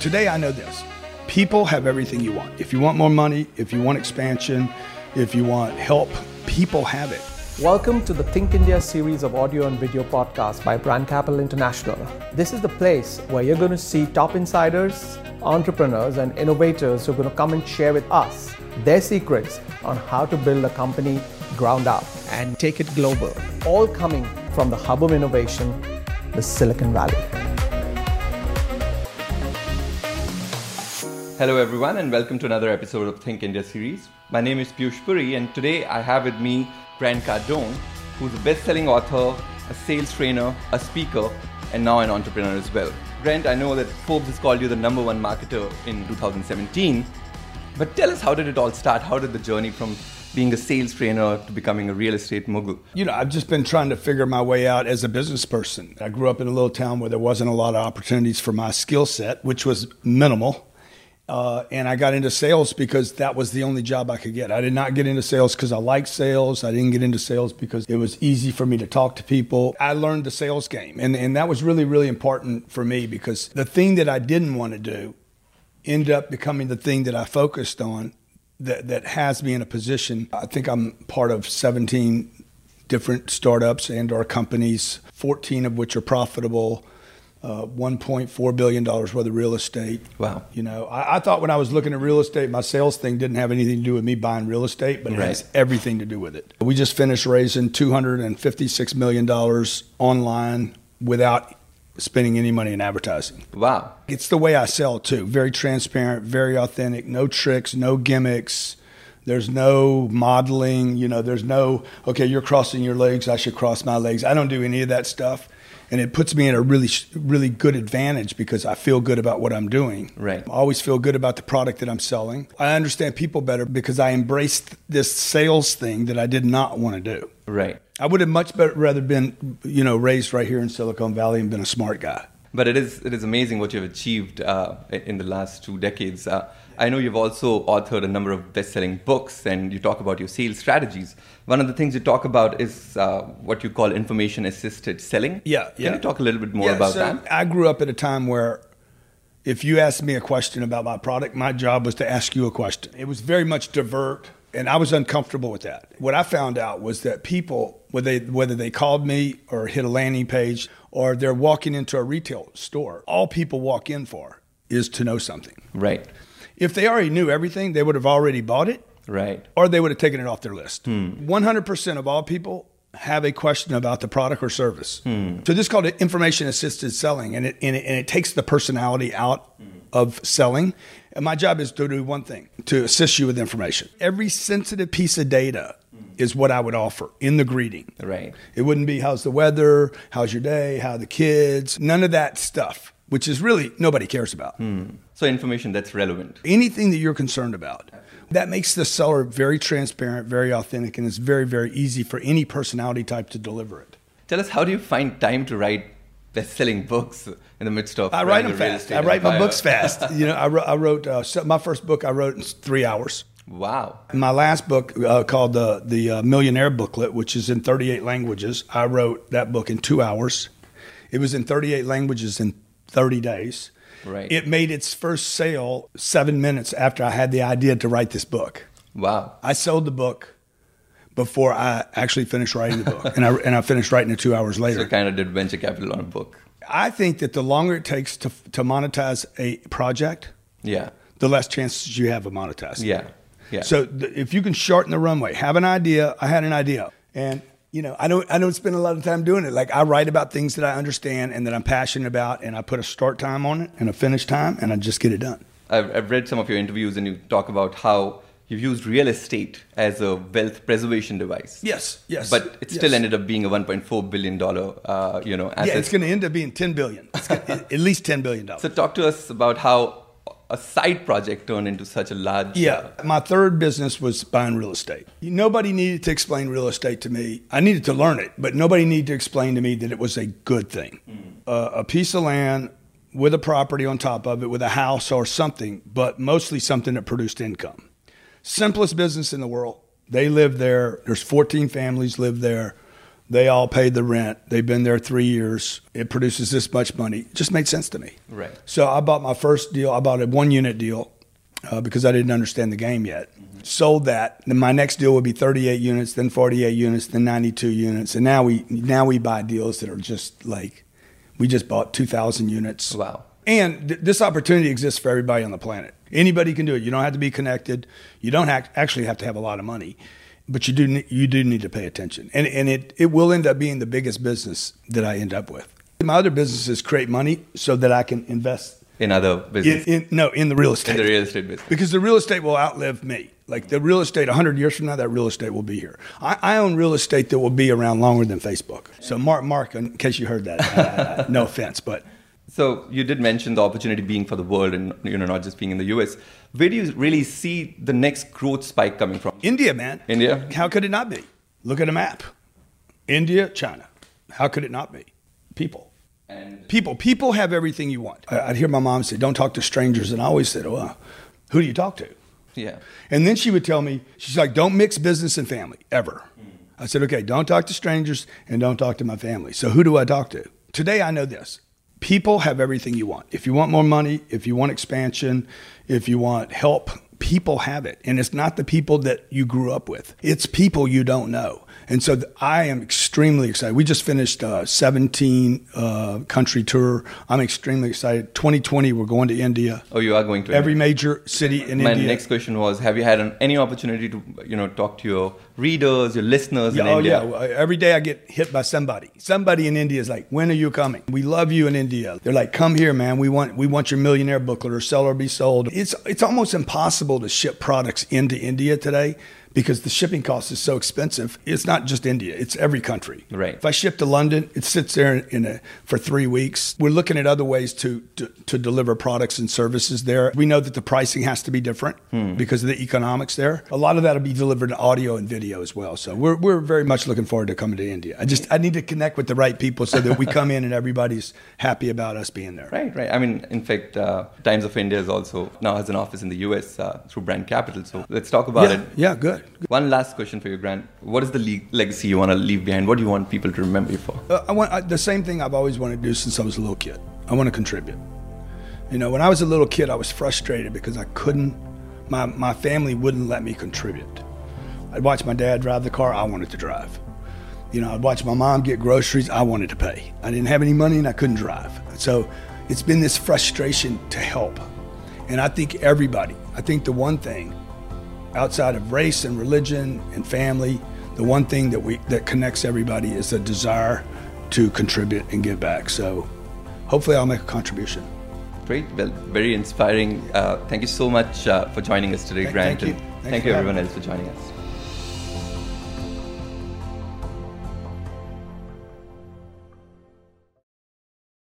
Today, I know this people have everything you want. If you want more money, if you want expansion, if you want help, people have it. Welcome to the Think India series of audio and video podcasts by Brand Capital International. This is the place where you're going to see top insiders, entrepreneurs, and innovators who are going to come and share with us their secrets on how to build a company ground up and take it global, all coming from the hub of innovation, the Silicon Valley. Hello, everyone, and welcome to another episode of Think India series. My name is Piyush Puri, and today I have with me Grant Cardone, who's a best selling author, a sales trainer, a speaker, and now an entrepreneur as well. Grant, I know that Forbes has called you the number one marketer in 2017, but tell us how did it all start? How did the journey from being a sales trainer to becoming a real estate mogul? You know, I've just been trying to figure my way out as a business person. I grew up in a little town where there wasn't a lot of opportunities for my skill set, which was minimal. Uh, and I got into sales because that was the only job I could get. I did not get into sales because I liked sales. I didn't get into sales because it was easy for me to talk to people. I learned the sales game, and, and that was really, really important for me because the thing that I didn't want to do ended up becoming the thing that I focused on that, that has me in a position. I think I'm part of 17 different startups and or companies, 14 of which are profitable uh, 1.4 billion dollars worth of real estate. Wow. You know, I, I, thought when I was looking at real estate, my sales thing didn't have anything to do with me buying real estate, but it right. has everything to do with it. We just finished raising 256 million dollars online without spending any money in advertising. Wow. It's the way I sell too. Very transparent, very authentic, no tricks, no gimmicks. There's no modeling, you know, there's no, okay, you're crossing your legs, I should cross my legs. I don't do any of that stuff and it puts me in a really really good advantage because I feel good about what I'm doing. Right. I always feel good about the product that I'm selling. I understand people better because I embraced this sales thing that I did not want to do. Right. I would have much better rather been you know raised right here in Silicon Valley and been a smart guy. But it is it is amazing what you've achieved uh, in the last two decades. Uh, I know you've also authored a number of best-selling books, and you talk about your sales strategies. One of the things you talk about is uh, what you call information-assisted selling. Yeah, Can yeah. you talk a little bit more yeah, about so that? I grew up at a time where if you asked me a question about my product, my job was to ask you a question. It was very much divert, and I was uncomfortable with that. What I found out was that people, whether they, whether they called me or hit a landing page or they're walking into a retail store, all people walk in for is to know something. Right. If they already knew everything, they would have already bought it. Right. Or they would have taken it off their list. Hmm. 100% of all people have a question about the product or service. Hmm. So this is called information assisted selling, and it, and it, and it takes the personality out of selling. And my job is to do one thing to assist you with information. Every sensitive piece of data is what I would offer in the greeting. Right. It wouldn't be how's the weather, how's your day, how are the kids, none of that stuff, which is really nobody cares about. Hmm. So information that's relevant. Anything that you're concerned about. That makes the seller very transparent, very authentic, and it's very, very easy for any personality type to deliver it. Tell us, how do you find time to write best-selling books in the midst of? I write them fast. I write my books fast. you know, I wrote, I wrote uh, my first book. I wrote in three hours. Wow. My last book, uh, called the the uh, Millionaire Booklet, which is in 38 languages, I wrote that book in two hours. It was in 38 languages in 30 days. Right. It made its first sale seven minutes after I had the idea to write this book. Wow. I sold the book before I actually finished writing the book, and I and I finished writing it two hours later. So kind of did venture capital on a book. I think that the longer it takes to to monetize a project, Yeah. the less chances you have of monetizing. Yeah. Yeah. So th- if you can shorten the runway, have an idea. I had an idea, and you know, I don't I don't spend a lot of time doing it. Like I write about things that I understand and that I'm passionate about, and I put a start time on it and a finish time, and I just get it done. I've, I've read some of your interviews, and you talk about how you've used real estate as a wealth preservation device. Yes, yes. But it still yes. ended up being a 1.4 billion dollar, uh, you know, asset. Yeah, it's going to end up being 10 billion. It's gonna, at least 10 billion dollars. So talk to us about how a side project turned into such a large. Yeah, my third business was buying real estate. Nobody needed to explain real estate to me. I needed to learn it, but nobody needed to explain to me that it was a good thing. Uh, a piece of land with a property on top of it, with a house or something, but mostly something that produced income. Simplest business in the world. They live there. There's 14 families live there. They all paid the rent. They've been there three years. It produces this much money. It just made sense to me. Right. So I bought my first deal. I bought a one unit deal uh, because I didn't understand the game yet. Mm-hmm. Sold that. Then my next deal would be 38 units, then 48 units, then 92 units, and now we now we buy deals that are just like we just bought 2,000 units. Wow. And th- this opportunity exists for everybody on the planet. Anybody can do it. You don't have to be connected. You don't ha- actually have to have a lot of money, but you do you do need to pay attention. And and it it will end up being the biggest business that I end up with. My other businesses create money so that I can invest in other in, in no in the real estate. In the real estate business. Because the real estate will outlive me. Like the real estate, 100 years from now, that real estate will be here. I, I own real estate that will be around longer than Facebook. So, Mark, Mark, in case you heard that, uh, no offense, but So you did mention the opportunity being for the world and you know not just being in the US. Where do you really see the next growth spike coming from? India, man. India? How could it not be? Look at a map. India, China. How could it not be? People. And People. People have everything you want. I'd hear my mom say, "Don't talk to strangers," and I always said, "Well, who do you talk to?" yeah. And then she would tell me, she's like, don't mix business and family ever. Mm. I said, okay, don't talk to strangers and don't talk to my family. So who do I talk to? Today I know this. People have everything you want. If you want more money, if you want expansion, if you want help, people have it. And it's not the people that you grew up with, it's people you don't know. And so th- I am extremely excited. We just finished a 17 uh, country tour. I'm extremely excited. 2020, we're going to India. Oh, you are going to Every India. major city in My India. My next question was: Have you had an, any opportunity to you know talk to your readers, your listeners in Yeah, oh India? yeah. Every day I get hit by somebody. Somebody in India is like, "When are you coming? We love you in India." They're like, "Come here, man. We want we want your millionaire booklet or sell or be sold." It's it's almost impossible to ship products into India today because the shipping cost is so expensive. It's not just India; it's every country. Right. If I ship to London, it sits there in, a, for three weeks. We're looking at other ways to, to to deliver products and services there. We know that the pricing has to be different because of the economics there. A lot of that will be delivered in audio and video as well. So we're we're very much looking forward to coming to India. I just I need to connect with the right people so that we come in and everybody's happy about us being there. Right, right. I mean, in fact, uh, Times of India is also now has an office in the US uh, through Brand Capital. So let's talk about yeah, it. yeah, good. One last question for you, Grant. What is the le- legacy you want to leave behind? What do you want people to remember you for? Uh, I want I, the same thing I've always wanted to do since I was a little kid. I want to contribute. You know, when I was a little kid, I was frustrated because I couldn't. My my family wouldn't let me contribute. I'd watch my dad drive the car. I wanted to drive. You know, I'd watch my mom get groceries. I wanted to pay. I didn't have any money and I couldn't drive. So it's been this frustration to help. And I think everybody. I think the one thing outside of race and religion and family, the one thing that we that connects everybody is a desire to contribute and give back. So hopefully I'll make a contribution. Great. Well, very inspiring. Uh, thank you so much uh, for joining us today, Thank- Grant. thank you. thank you, everyone else, for joining us.